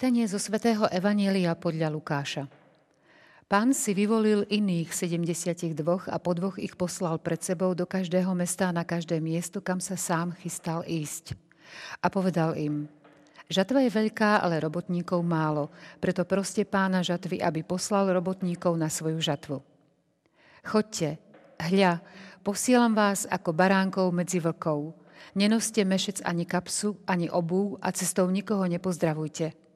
Čítanie zo svätého Evanielia podľa Lukáša. Pán si vyvolil iných 72 a po dvoch ich poslal pred sebou do každého mesta na každé miesto, kam sa sám chystal ísť. A povedal im, žatva je veľká, ale robotníkov málo, preto proste pána žatvy, aby poslal robotníkov na svoju žatvu. Chodte, hľa, posielam vás ako baránkov medzi vlkov. Nenoste mešec ani kapsu, ani obú a cestou nikoho nepozdravujte.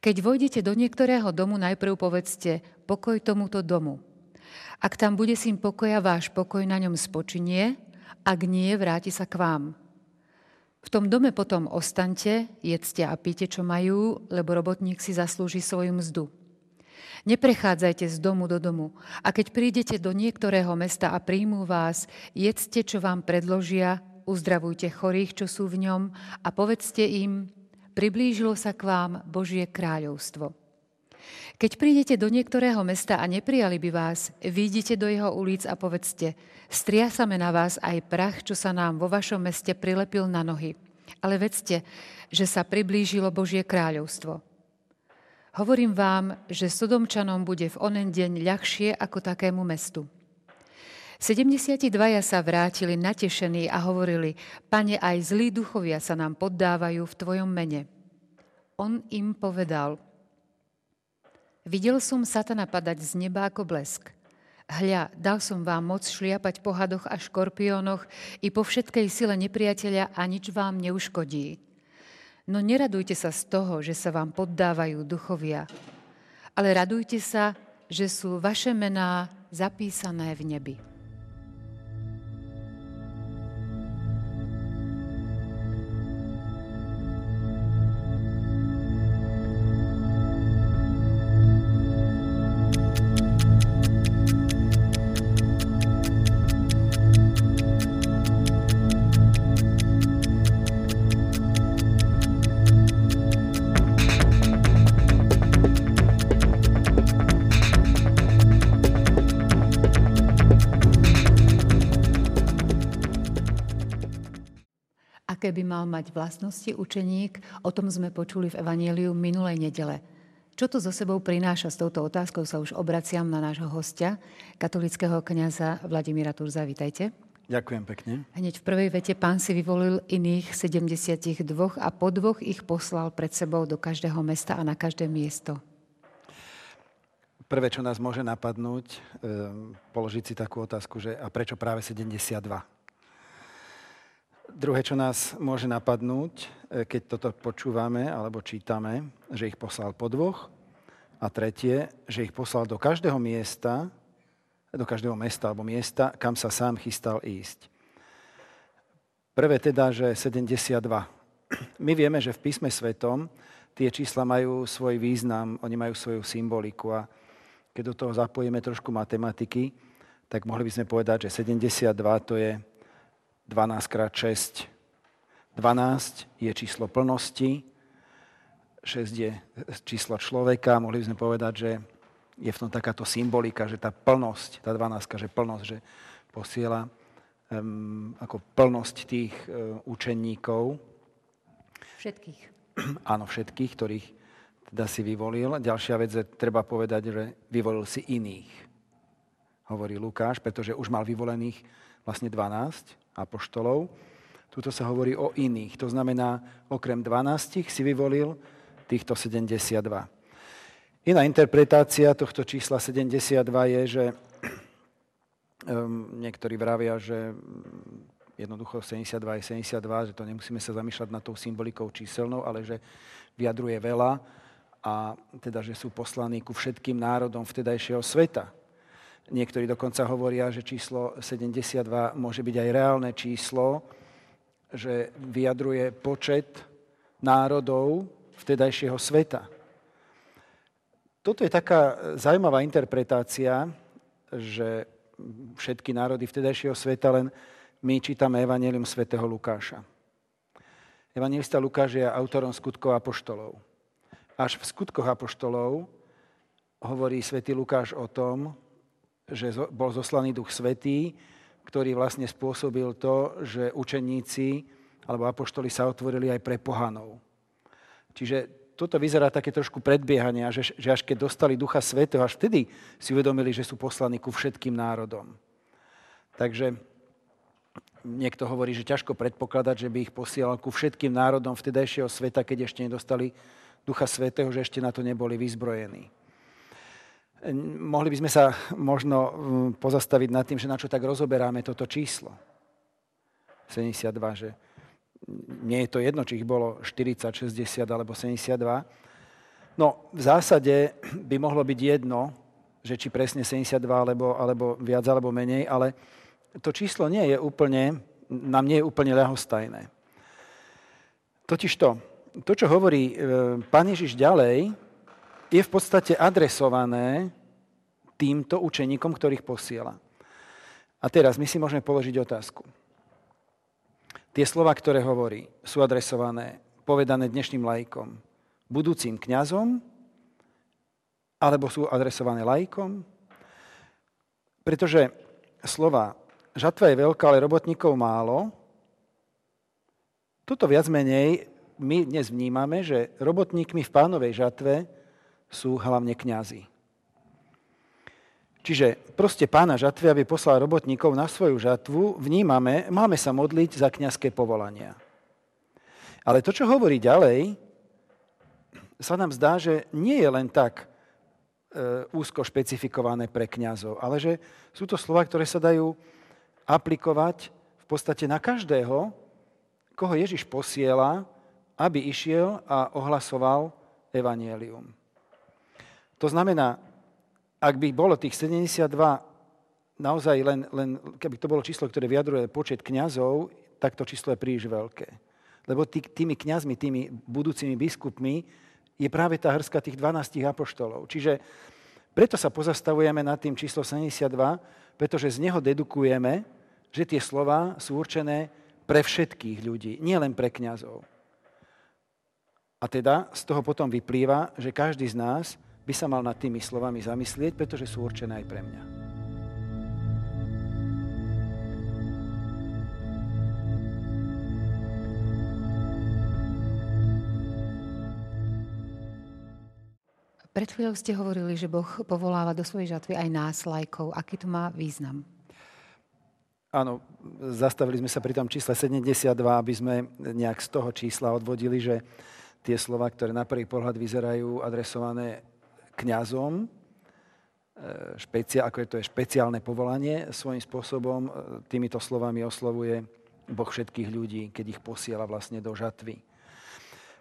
Keď vojdete do niektorého domu, najprv povedzte pokoj tomuto domu. Ak tam bude sým pokoja, váš pokoj na ňom spočinie, ak nie, vráti sa k vám. V tom dome potom ostante, jedzte a píte, čo majú, lebo robotník si zaslúži svoju mzdu. Neprechádzajte z domu do domu a keď prídete do niektorého mesta a príjmú vás, jedzte, čo vám predložia, uzdravujte chorých, čo sú v ňom a povedzte im, priblížilo sa k vám Božie kráľovstvo. Keď prídete do niektorého mesta a neprijali by vás, vidíte do jeho ulic a povedzte, striasame na vás aj prach, čo sa nám vo vašom meste prilepil na nohy. Ale vedzte, že sa priblížilo Božie kráľovstvo. Hovorím vám, že Sodomčanom bude v onen deň ľahšie ako takému mestu. 72 sa vrátili natešení a hovorili, pane, aj zlí duchovia sa nám poddávajú v tvojom mene. On im povedal, videl som satana padať z neba ako blesk. Hľa, dal som vám moc šliapať po hadoch a škorpiónoch i po všetkej sile nepriateľa a nič vám neuškodí. No neradujte sa z toho, že sa vám poddávajú duchovia, ale radujte sa, že sú vaše mená zapísané v nebi. Mať vlastnosti učeník, o tom sme počuli v Evangeliu minulej nedele. Čo to so sebou prináša? S touto otázkou sa už obraciam na nášho hostia, katolického kniaza Vladimíra Turza. Vítajte. Ďakujem pekne. Hneď v prvej vete pán si vyvolil iných 72 a po dvoch ich poslal pred sebou do každého mesta a na každé miesto. Prvé, čo nás môže napadnúť, ehm, položiť si takú otázku, že a prečo práve 72? Druhé, čo nás môže napadnúť, e, keď toto počúvame alebo čítame, že ich poslal po dvoch. A tretie, že ich poslal do každého miesta, do každého mesta alebo miesta, kam sa sám chystal ísť. Prvé teda, že 72. My vieme, že v písme svetom tie čísla majú svoj význam, oni majú svoju symboliku a keď do toho zapojíme trošku matematiky, tak mohli by sme povedať, že 72 to je 12 krát 6. 12 je číslo plnosti, 6 je číslo človeka. Mohli by sme povedať, že je v tom takáto symbolika, že tá plnosť, tá 12, že plnosť, že posiela um, ako plnosť tých uh, učeníkov. Všetkých. Áno, všetkých, ktorých teda si vyvolil. Ďalšia vec, že treba povedať, že vyvolil si iných, hovorí Lukáš, pretože už mal vyvolených vlastne 12 apoštolov. Tuto sa hovorí o iných. To znamená, okrem 12 si vyvolil týchto 72. Iná interpretácia tohto čísla 72 je, že um, niektorí vravia, že jednoducho 72 je 72, že to nemusíme sa zamýšľať nad tou symbolikou číselnou, ale že vyjadruje veľa a teda, že sú poslaní ku všetkým národom vtedajšieho sveta. Niektorí dokonca hovoria, že číslo 72 môže byť aj reálne číslo, že vyjadruje počet národov vtedajšieho sveta. Toto je taká zaujímavá interpretácia, že všetky národy vtedajšieho sveta, len my čítame Evangelium svätého Lukáša. Evangelista Lukáš je autorom skutkov apoštolov. Až v skutkoch apoštolov hovorí svätý Lukáš o tom, že bol zoslaný Duch Svetý, ktorý vlastne spôsobil to, že učeníci alebo apoštoli sa otvorili aj pre pohanov. Čiže toto vyzerá také trošku predbiehania, že, že až keď dostali Ducha Svetého, až vtedy si uvedomili, že sú poslaní ku všetkým národom. Takže niekto hovorí, že ťažko predpokladať, že by ich posielal ku všetkým národom vtedajšieho sveta, keď ešte nedostali Ducha Svetého, že ešte na to neboli vyzbrojení. Mohli by sme sa možno mm, pozastaviť nad tým, že na čo tak rozoberáme toto číslo. 72, že nie je to jedno, či ich bolo 40, 60 alebo 72. No, v zásade by mohlo byť jedno, že či presne 72 alebo, alebo viac alebo menej, ale to číslo nie je úplne, nám nie je úplne ľahostajné. Totiž to, to, čo hovorí e, Pán Ježiš ďalej, je v podstate adresované týmto učeníkom, ktorých posiela. A teraz my si môžeme položiť otázku. Tie slova, ktoré hovorí, sú adresované, povedané dnešným lajkom, budúcim kňazom, alebo sú adresované lajkom? Pretože slova žatva je veľká, ale robotníkov málo, toto viac menej my dnes vnímame, že robotníkmi v pánovej žatve sú hlavne kňazi. Čiže proste pána žatvy, aby poslal robotníkov na svoju žatvu, vnímame, máme sa modliť za kňazské povolania. Ale to, čo hovorí ďalej, sa nám zdá, že nie je len tak e, úzko špecifikované pre kňazov, ale že sú to slova, ktoré sa dajú aplikovať v podstate na každého, koho Ježiš posiela, aby išiel a ohlasoval evanielium. To znamená, ak by bolo tých 72 naozaj len, len, keby to bolo číslo, ktoré vyjadruje počet kňazov, tak to číslo je príliš veľké. Lebo tý, tými kňazmi, tými budúcimi biskupmi je práve tá hrska tých 12 apoštolov. Čiže preto sa pozastavujeme nad tým číslo 72, pretože z neho dedukujeme, že tie slova sú určené pre všetkých ľudí, nielen pre kňazov. A teda z toho potom vyplýva, že každý z nás by sa mal nad tými slovami zamyslieť, pretože sú určené aj pre mňa. Pred chvíľou ste hovorili, že Boh povoláva do svojej žatvy aj nás, lajkov. Aký to má význam? Áno, zastavili sme sa pri tom čísle 72, aby sme nejak z toho čísla odvodili, že tie slova, ktoré na prvý pohľad vyzerajú adresované kňazom, e, špecia, ako je to je špeciálne povolanie, svojím spôsobom e, týmito slovami oslovuje Boh všetkých ľudí, keď ich posiela vlastne do žatvy.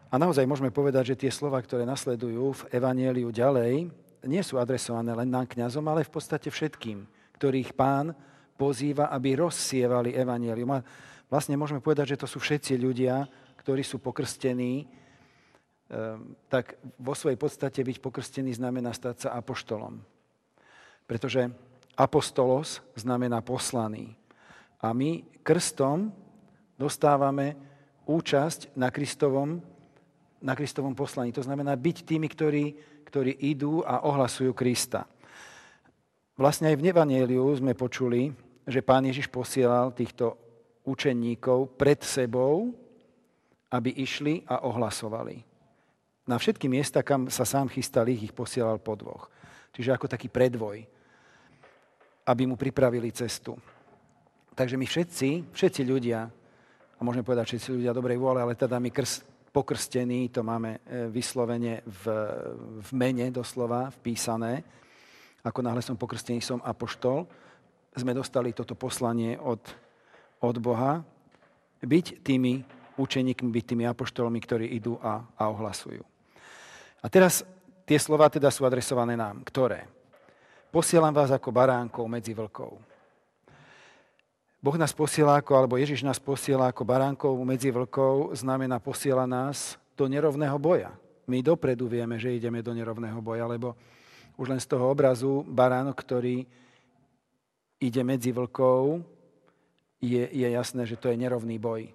A naozaj môžeme povedať, že tie slova, ktoré nasledujú v Evanieliu ďalej, nie sú adresované len nám kňazom, ale v podstate všetkým, ktorých pán pozýva, aby rozsievali Evanielium. A vlastne môžeme povedať, že to sú všetci ľudia, ktorí sú pokrstení tak vo svojej podstate byť pokrstený znamená stať sa apoštolom. Pretože apostolos znamená poslaný. A my krstom dostávame účasť na Kristovom, na Kristovom poslaní. To znamená byť tými, ktorí, ktorí idú a ohlasujú Krista. Vlastne aj v Nevanieliu sme počuli, že pán Ježiš posielal týchto učeníkov pred sebou, aby išli a ohlasovali na všetky miesta, kam sa sám chystal ich, ich posielal po dvoch. Čiže ako taký predvoj, aby mu pripravili cestu. Takže my všetci, všetci ľudia, a môžeme povedať všetci ľudia dobrej vôle, ale teda my krs, pokrstení, to máme e, vyslovene v, v mene doslova, vpísané. Ako náhle som pokrstený, som apoštol. Sme dostali toto poslanie od, od Boha. Byť tými učeníkmi, byť tými apoštolmi, ktorí idú a, a ohlasujú. A teraz tie slova teda sú adresované nám. Ktoré? Posielam vás ako baránkov medzi vlkov. Boh nás posiela ako, alebo Ježiš nás posiela ako baránkov medzi vlkov, znamená posiela nás do nerovného boja. My dopredu vieme, že ideme do nerovného boja, lebo už len z toho obrazu baránok, ktorý ide medzi vlkov, je, je jasné, že to je nerovný boj.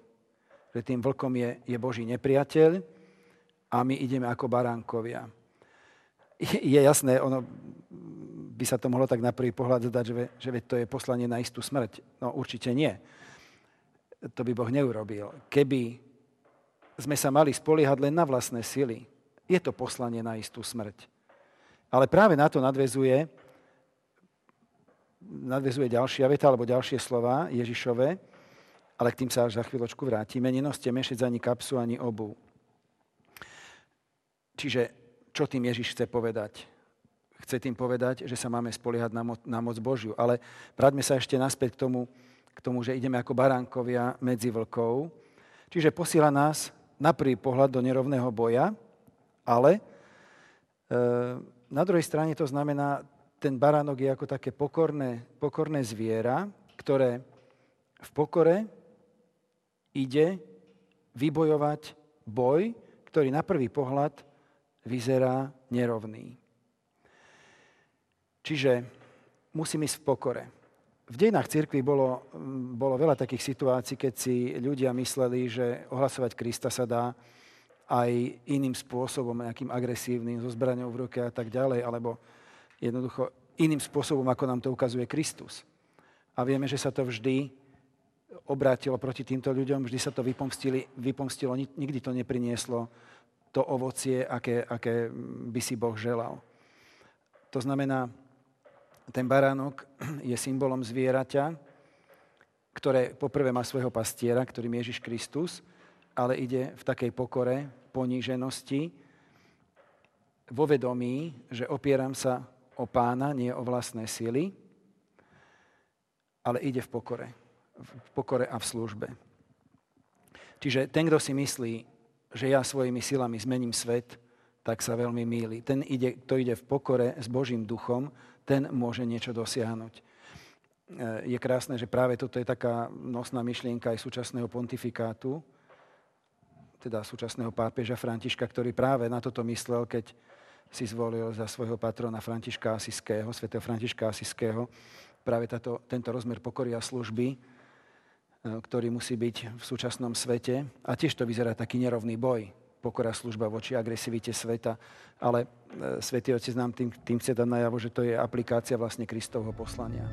Že tým vlkom je, je Boží nepriateľ a my ideme ako baránkovia. Je jasné, ono by sa to mohlo tak na prvý pohľad zdať, že, že to je poslanie na istú smrť. No určite nie. To by Boh neurobil. Keby sme sa mali spoliehať len na vlastné sily, Je to poslanie na istú smrť. Ale práve na to nadvezuje, nadvezuje ďalšia veta alebo ďalšie slova Ježišove, ale k tým sa až za chvíľočku vrátime. Nenoste mešec ani kapsu, ani obu. Čiže čo tým Ježiš chce povedať? Chce tým povedať, že sa máme spoliehať na, mo- na moc Božiu. Ale vráťme sa ešte naspäť k tomu, k tomu, že ideme ako baránkovia medzi vlkov. Čiže posiela nás na prvý pohľad do nerovného boja, ale e, na druhej strane to znamená, ten baránok je ako také pokorné, pokorné zviera, ktoré v pokore ide vybojovať boj, ktorý na prvý pohľad vyzerá nerovný. Čiže musím ísť v pokore. V dejinách cirkvi bolo, bolo veľa takých situácií, keď si ľudia mysleli, že ohlasovať Krista sa dá aj iným spôsobom, nejakým agresívnym, so zbraňou v ruke a tak ďalej, alebo jednoducho iným spôsobom, ako nám to ukazuje Kristus. A vieme, že sa to vždy obrátilo proti týmto ľuďom, vždy sa to vypomstilo, nikdy to neprinieslo to ovocie, aké, aké by si Boh želal. To znamená, ten baránok je symbolom zvieraťa, ktoré poprvé má svojho pastiera, ktorým Ježiš Kristus, ale ide v takej pokore, poníženosti, vo vedomí, že opieram sa o pána, nie o vlastné sily, ale ide v pokore. V pokore a v službe. Čiže ten, kto si myslí, že ja svojimi silami zmením svet, tak sa veľmi míli. Ten, ide, kto ide v pokore s Božím duchom, ten môže niečo dosiahnuť. E, je krásne, že práve toto je taká nosná myšlienka aj súčasného pontifikátu, teda súčasného pápeža Františka, ktorý práve na toto myslel, keď si zvolil za svojho patrona Františka Asiského, svätého Františka Asiského, práve tato, tento rozmer pokory a služby, ktorý musí byť v súčasnom svete. A tiež to vyzerá taký nerovný boj, pokora služba voči agresivite sveta. Ale e, Svetý Otec nám tým, tým chce dať najavo, že to je aplikácia vlastne Kristovho poslania.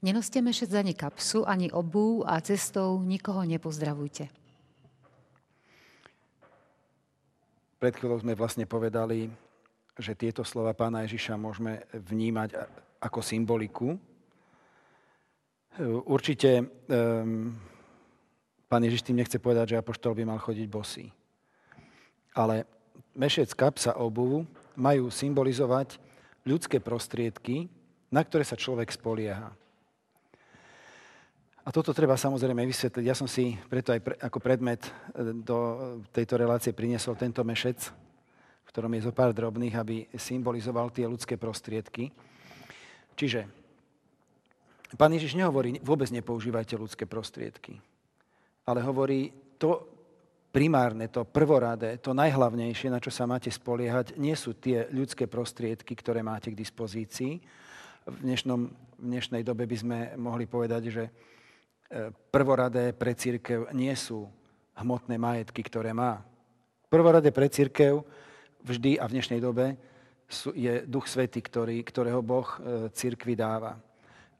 Nenoste mešec ani kapsu, ani obu a cestou nikoho nepozdravujte. Pred chvíľou sme vlastne povedali, že tieto slova pána Ježiša môžeme vnímať ako symboliku. Určite um, pán Ježiš tým nechce povedať, že apoštol by mal chodiť bosý. Ale mešec, kapsa, obuvu majú symbolizovať ľudské prostriedky, na ktoré sa človek spolieha. A toto treba samozrejme vysvetliť. Ja som si preto aj pre, ako predmet e, do tejto relácie priniesol tento mešec, v ktorom je zo pár drobných, aby symbolizoval tie ľudské prostriedky. Čiže pán Ježiš nehovorí, vôbec nepoužívajte ľudské prostriedky, ale hovorí to primárne, to prvoradé, to najhlavnejšie, na čo sa máte spoliehať, nie sú tie ľudské prostriedky, ktoré máte k dispozícii. V, dnešnom, v dnešnej dobe by sme mohli povedať, že prvoradé pre církev nie sú hmotné majetky, ktoré má. Prvoradé pre církev vždy a v dnešnej dobe je Duch Svety, ktorý, ktorého Boh e, církvi dáva.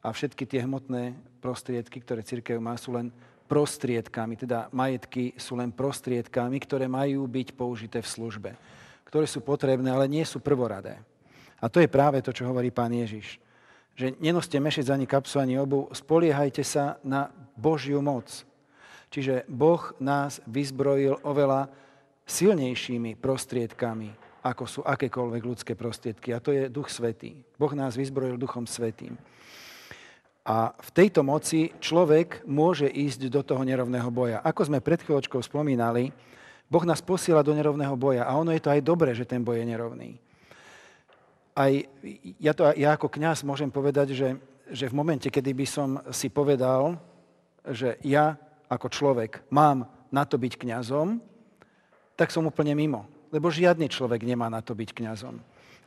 A všetky tie hmotné prostriedky, ktoré církev má, sú len prostriedkami, teda majetky sú len prostriedkami, ktoré majú byť použité v službe, ktoré sú potrebné, ale nie sú prvoradé. A to je práve to, čo hovorí pán Ježiš že nenoste mešec ani kapsu, ani obu, spoliehajte sa na Božiu moc. Čiže Boh nás vyzbrojil oveľa silnejšími prostriedkami, ako sú akékoľvek ľudské prostriedky. A to je Duch Svetý. Boh nás vyzbrojil Duchom Svetým. A v tejto moci človek môže ísť do toho nerovného boja. Ako sme pred chvíľočkou spomínali, Boh nás posiela do nerovného boja a ono je to aj dobré, že ten boj je nerovný aj ja, to, ja ako kňaz môžem povedať, že, že v momente, kedy by som si povedal, že ja ako človek mám na to byť kňazom, tak som úplne mimo. Lebo žiadny človek nemá na to byť kňazom.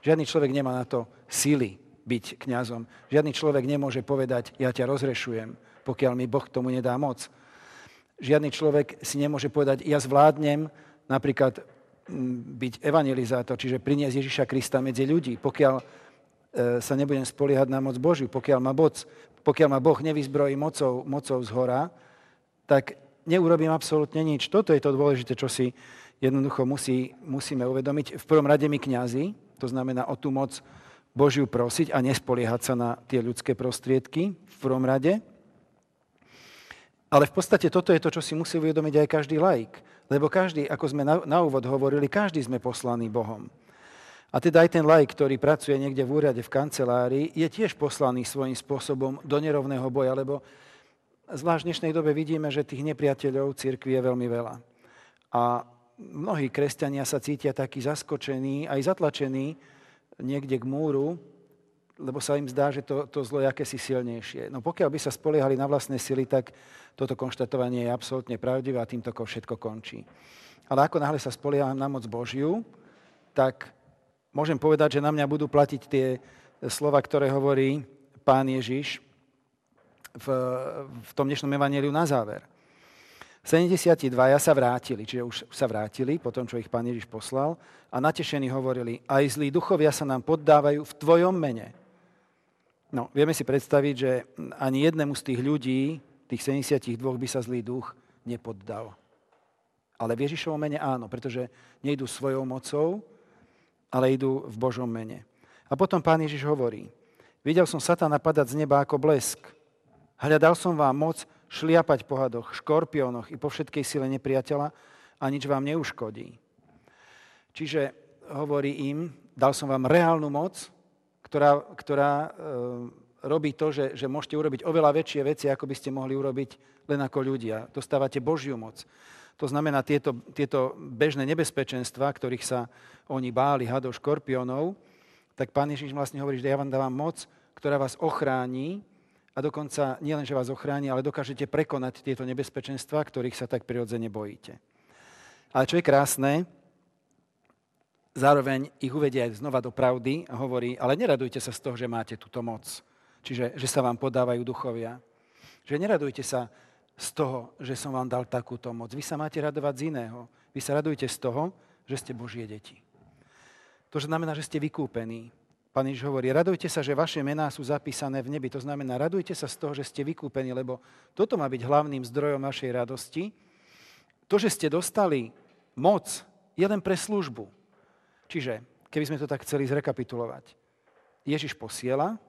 Žiadny človek nemá na to síly byť kňazom. Žiadny človek nemôže povedať, ja ťa rozrešujem, pokiaľ mi Boh tomu nedá moc. Žiadny človek si nemôže povedať, ja zvládnem napríklad byť evangelizátor, čiže priniesť Ježiša Krista medzi ľudí. Pokiaľ sa nebudem spoliehať na moc Božiu. Pokiaľ ma, boc, pokiaľ ma Boh nevyzbrojí mocou, mocou z hora, tak neurobím absolútne nič. Toto je to dôležité, čo si jednoducho musí, musíme uvedomiť. V prvom rade my kňazi, to znamená o tú moc Božiu prosiť a nespoliehať sa na tie ľudské prostriedky v prvom rade. Ale v podstate toto je to, čo si musí uvedomiť aj každý laik. Lebo každý, ako sme na, na úvod hovorili, každý sme poslaní Bohom. A teda aj ten laik, ktorý pracuje niekde v úrade, v kancelárii, je tiež poslaný svojím spôsobom do nerovného boja, lebo zvlášť v dnešnej dobe vidíme, že tých nepriateľov cirkvi je veľmi veľa. A mnohí kresťania sa cítia takí zaskočení, aj zatlačení niekde k múru, lebo sa im zdá, že to, to zlo je akési silnejšie. No pokiaľ by sa spoliehali na vlastné sily, tak toto konštatovanie je absolútne pravdivé a týmto všetko končí. Ale ako náhle sa spolieham na moc Božiu, tak môžem povedať, že na mňa budú platiť tie slova, ktoré hovorí pán Ježiš v, v tom dnešnom evaneliu na záver. 72 sa vrátili, čiže už sa vrátili po tom, čo ich pán Ježiš poslal a natešení hovorili, aj zlí duchovia sa nám poddávajú v tvojom mene. No, vieme si predstaviť, že ani jednému z tých ľudí, tých 72 by sa zlý duch nepoddal. Ale v Ježišovom mene áno, pretože nejdú svojou mocou, ale idú v Božom mene. A potom pán Ježiš hovorí, videl som Satana padať z neba ako blesk. Hľadal som vám moc šliapať po hadoch, škorpiónoch i po všetkej sile nepriateľa a nič vám neuškodí. Čiže hovorí im, dal som vám reálnu moc, ktorá, ktorá e, robí to, že, že môžete urobiť oveľa väčšie veci, ako by ste mohli urobiť len ako ľudia. Dostávate Božiu moc. To znamená tieto, tieto bežné nebezpečenstva, ktorých sa oni báli, hadov, škorpiónov, tak pán Ježiš vlastne hovorí, že ja vám dávam moc, ktorá vás ochráni a dokonca nielen, že vás ochráni, ale dokážete prekonať tieto nebezpečenstva, ktorých sa tak prirodzene bojíte. Ale čo je krásne, zároveň ich uvedie aj znova do pravdy a hovorí, ale neradujte sa z toho, že máte túto moc. Čiže, že sa vám podávajú duchovia. Že neradujte sa z toho, že som vám dal takúto moc. Vy sa máte radovať z iného. Vy sa radujte z toho, že ste Božie deti. To znamená, že ste vykúpení. Pán Ježiš hovorí, radujte sa, že vaše mená sú zapísané v nebi. To znamená, radujte sa z toho, že ste vykúpení, lebo toto má byť hlavným zdrojom vašej radosti. To, že ste dostali moc, je len pre službu. Čiže, keby sme to tak chceli zrekapitulovať, Ježiš posiela,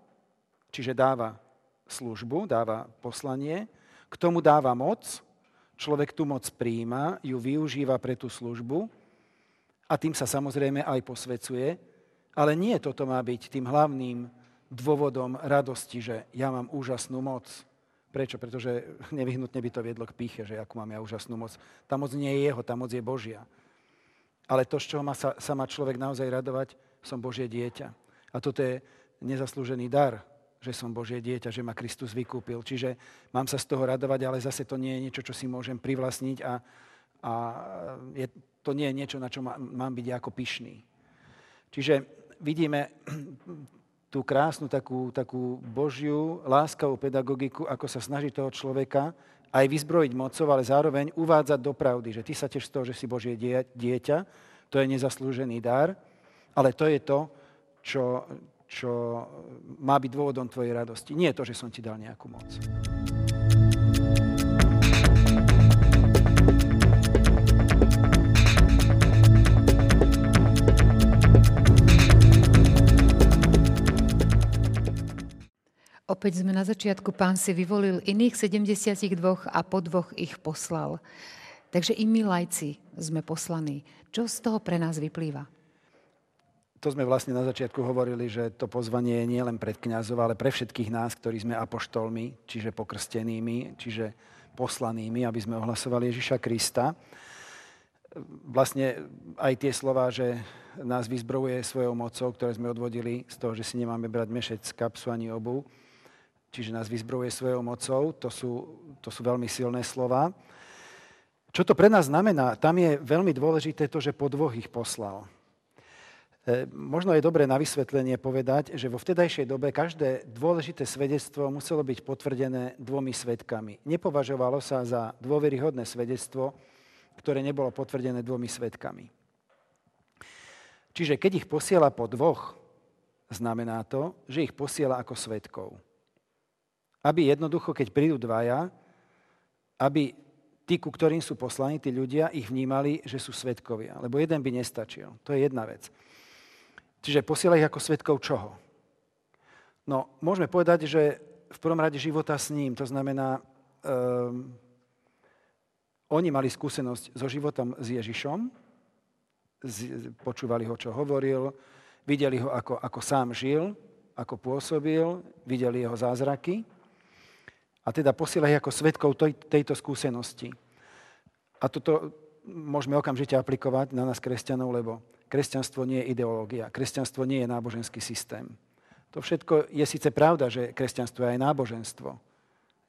čiže dáva službu, dáva poslanie, k tomu dáva moc, človek tú moc príjma, ju využíva pre tú službu a tým sa samozrejme aj posvecuje, ale nie toto má byť tým hlavným dôvodom radosti, že ja mám úžasnú moc. Prečo? Pretože nevyhnutne by to viedlo k píche, že akú mám ja úžasnú moc. Tá moc nie je jeho, tá moc je Božia. Ale to, z čoho má sa, sa má človek naozaj radovať, som Božie dieťa. A toto je nezaslúžený dar, že som Božie dieťa, že ma Kristus vykúpil. Čiže mám sa z toho radovať, ale zase to nie je niečo, čo si môžem privlastniť a, a je, to nie je niečo, na čo má, mám byť ako pyšný. Čiže vidíme tú krásnu takú, takú božiu láskavú pedagogiku, ako sa snaží toho človeka aj vyzbrojiť mocov, ale zároveň uvádzať do pravdy, že ty sa tiež z toho, že si Božie dieťa, to je nezaslúžený dar, ale to je to, čo, čo má byť dôvodom tvojej radosti. Nie to, že som ti dal nejakú moc. Opäť sme na začiatku, pán si vyvolil iných 72 a po dvoch ich poslal. Takže i my lajci sme poslaní. Čo z toho pre nás vyplýva? To sme vlastne na začiatku hovorili, že to pozvanie je nie len pred kňazov, ale pre všetkých nás, ktorí sme apoštolmi, čiže pokrstenými, čiže poslanými, aby sme ohlasovali Ježiša Krista. Vlastne aj tie slova, že nás vyzbrojuje svojou mocou, ktoré sme odvodili z toho, že si nemáme brať mešec kapsu ani obu, čiže nás vyzbrojuje svojou mocou, to sú, to sú veľmi silné slova. Čo to pre nás znamená? Tam je veľmi dôležité to, že po dvoch ich poslal. E, možno je dobré na vysvetlenie povedať, že vo vtedajšej dobe každé dôležité svedectvo muselo byť potvrdené dvomi svetkami. Nepovažovalo sa za dôveryhodné svedectvo, ktoré nebolo potvrdené dvomi svetkami. Čiže keď ich posiela po dvoch, znamená to, že ich posiela ako svetkov. Aby jednoducho, keď prídu dvaja, aby tí, ku ktorým sú poslaní, tí ľudia, ich vnímali, že sú svetkovia. Lebo jeden by nestačil. To je jedna vec. Čiže posiela ich ako svetkov čoho? No, môžeme povedať, že v prvom rade života s ním. To znamená, um, oni mali skúsenosť so životom s Ježišom, z, počúvali ho, čo hovoril, videli ho, ako, ako sám žil, ako pôsobil, videli jeho zázraky a teda posiela ich ako svetkov tej, tejto skúsenosti. A toto môžeme okamžite aplikovať na nás kresťanov, lebo kresťanstvo nie je ideológia, kresťanstvo nie je náboženský systém. To všetko je síce pravda, že kresťanstvo je aj náboženstvo,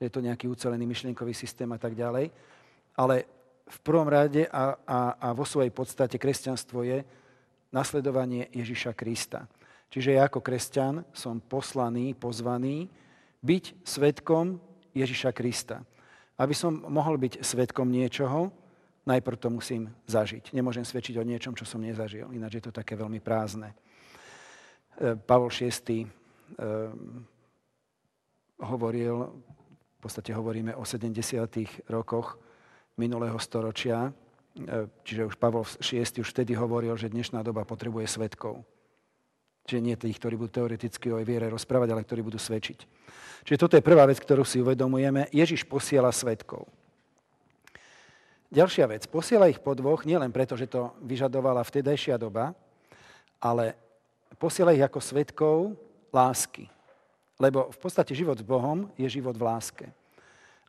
je to nejaký ucelený myšlienkový systém a tak ďalej, ale v prvom rade a, a, a vo svojej podstate kresťanstvo je nasledovanie Ježiša Krista. Čiže ja ako kresťan som poslaný, pozvaný byť svetkom Ježiša Krista. Aby som mohol byť svetkom niečoho, najprv to musím zažiť. Nemôžem svedčiť o niečom, čo som nezažil, ináč je to také veľmi prázdne. E, Pavol VI e, hovoril, v podstate hovoríme o 70. rokoch minulého storočia, e, čiže už Pavol VI už vtedy hovoril, že dnešná doba potrebuje svetkov. Čiže nie tých, ktorí budú teoreticky o viere rozprávať, ale ktorí budú svedčiť. Čiže toto je prvá vec, ktorú si uvedomujeme. Ježiš posiela svetkov. Ďalšia vec. Posiela ich po dvoch, nielen preto, že to vyžadovala vtedajšia doba, ale posiela ich ako svetkov lásky. Lebo v podstate život s Bohom je život v láske.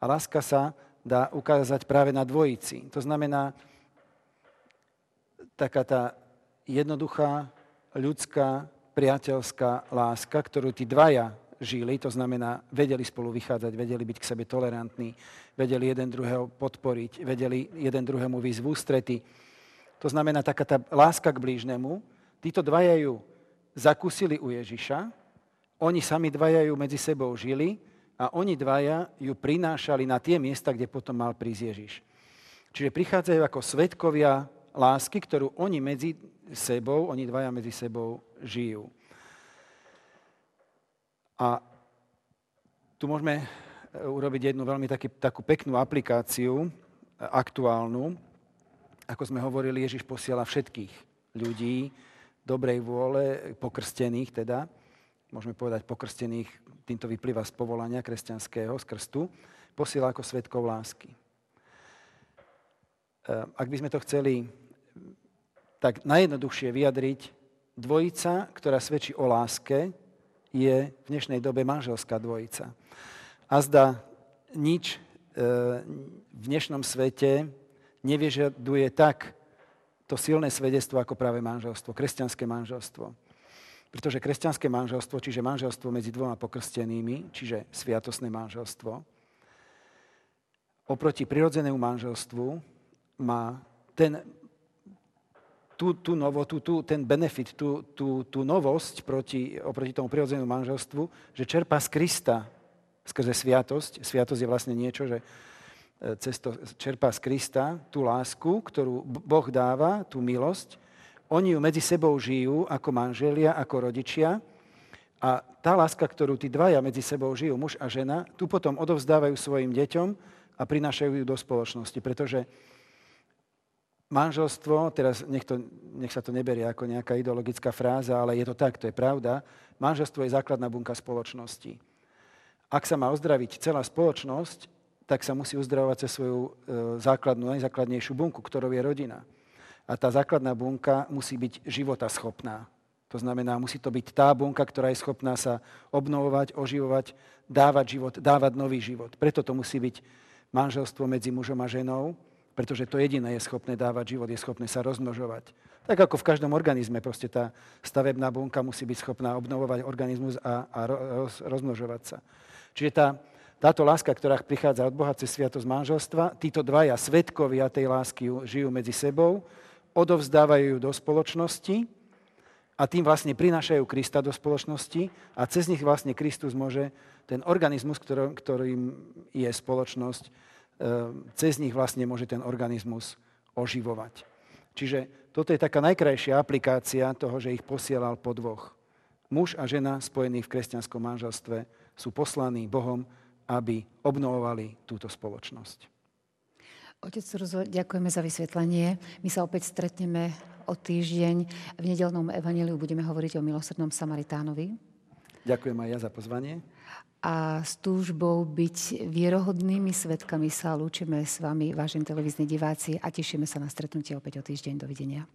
A láska sa dá ukázať práve na dvojici. To znamená, taká tá jednoduchá, ľudská, priateľská láska, ktorú tí dvaja žili, to znamená, vedeli spolu vychádzať, vedeli byť k sebe tolerantní, vedeli jeden druhého podporiť, vedeli jeden druhému výsť v ústrety. To znamená, taká tá láska k blížnemu, títo dvaja ju zakúsili u Ježiša, oni sami dvaja ju medzi sebou žili a oni dvaja ju prinášali na tie miesta, kde potom mal prísť Ježiš. Čiže prichádzajú ako svetkovia lásky, ktorú oni medzi sebou, oni dvaja medzi sebou žijú. A tu môžeme urobiť jednu veľmi taký, takú peknú aplikáciu, aktuálnu. Ako sme hovorili, Ježiš posiela všetkých ľudí, dobrej vôle, pokrstených teda, môžeme povedať pokrstených, týmto vyplýva z povolania kresťanského, z krstu, posiela ako svetkov lásky. E, ak by sme to chceli tak najjednoduchšie vyjadriť, dvojica, ktorá svedčí o láske, je v dnešnej dobe manželská dvojica. A zda nič e, v dnešnom svete nevyžaduje tak to silné svedectvo ako práve manželstvo, kresťanské manželstvo. Pretože kresťanské manželstvo, čiže manželstvo medzi dvoma pokrstenými, čiže sviatosné manželstvo, oproti prirodzenému manželstvu má ten, tú, tú novotu, tú, ten benefit, tú, tú, tú novosť proti, oproti tomu prirodzenému manželstvu, že čerpá z Krista skrze sviatosť. Sviatosť je vlastne niečo, že E, cesto čerpá z Krista tú lásku, ktorú Boh dáva, tú milosť. Oni ju medzi sebou žijú ako manželia, ako rodičia. A tá láska, ktorú tí dvaja medzi sebou žijú, muž a žena, tu potom odovzdávajú svojim deťom a prinášajú ju do spoločnosti. Pretože manželstvo, teraz nech, to, nech sa to neberie ako nejaká ideologická fráza, ale je to tak, to je pravda, manželstvo je základná bunka spoločnosti. Ak sa má ozdraviť celá spoločnosť, tak sa musí uzdravovať cez svoju e, základnú, najzákladnejšiu bunku, ktorou je rodina. A tá základná bunka musí byť života schopná. To znamená, musí to byť tá bunka, ktorá je schopná sa obnovovať, oživovať, dávať život, dávať nový život. Preto to musí byť manželstvo medzi mužom a ženou, pretože to jediné je schopné dávať život, je schopné sa rozmnožovať. Tak ako v každom organizme, proste tá stavebná bunka musí byť schopná obnovovať organizmus a, a roz, rozmnožovať sa. Čiže tá, táto láska, ktorá prichádza od Boha cez sviatosť manželstva, títo dvaja svetkovia tej lásky žijú medzi sebou, odovzdávajú ju do spoločnosti a tým vlastne prinášajú Krista do spoločnosti a cez nich vlastne Kristus môže ten organizmus, ktorým je spoločnosť, cez nich vlastne môže ten organizmus oživovať. Čiže toto je taká najkrajšia aplikácia toho, že ich posielal po dvoch. muž a žena spojení v kresťanskom manželstve sú poslaní Bohom, aby obnovovali túto spoločnosť. Otec Surzo, ďakujeme za vysvetlenie. My sa opäť stretneme o týždeň. V nedelnom evaneliu budeme hovoriť o milosrdnom Samaritánovi. Ďakujem aj ja za pozvanie. A s túžbou byť vierohodnými svetkami sa lúčime s vami, vážení televízni diváci, a tešíme sa na stretnutie opäť o týždeň. Dovidenia.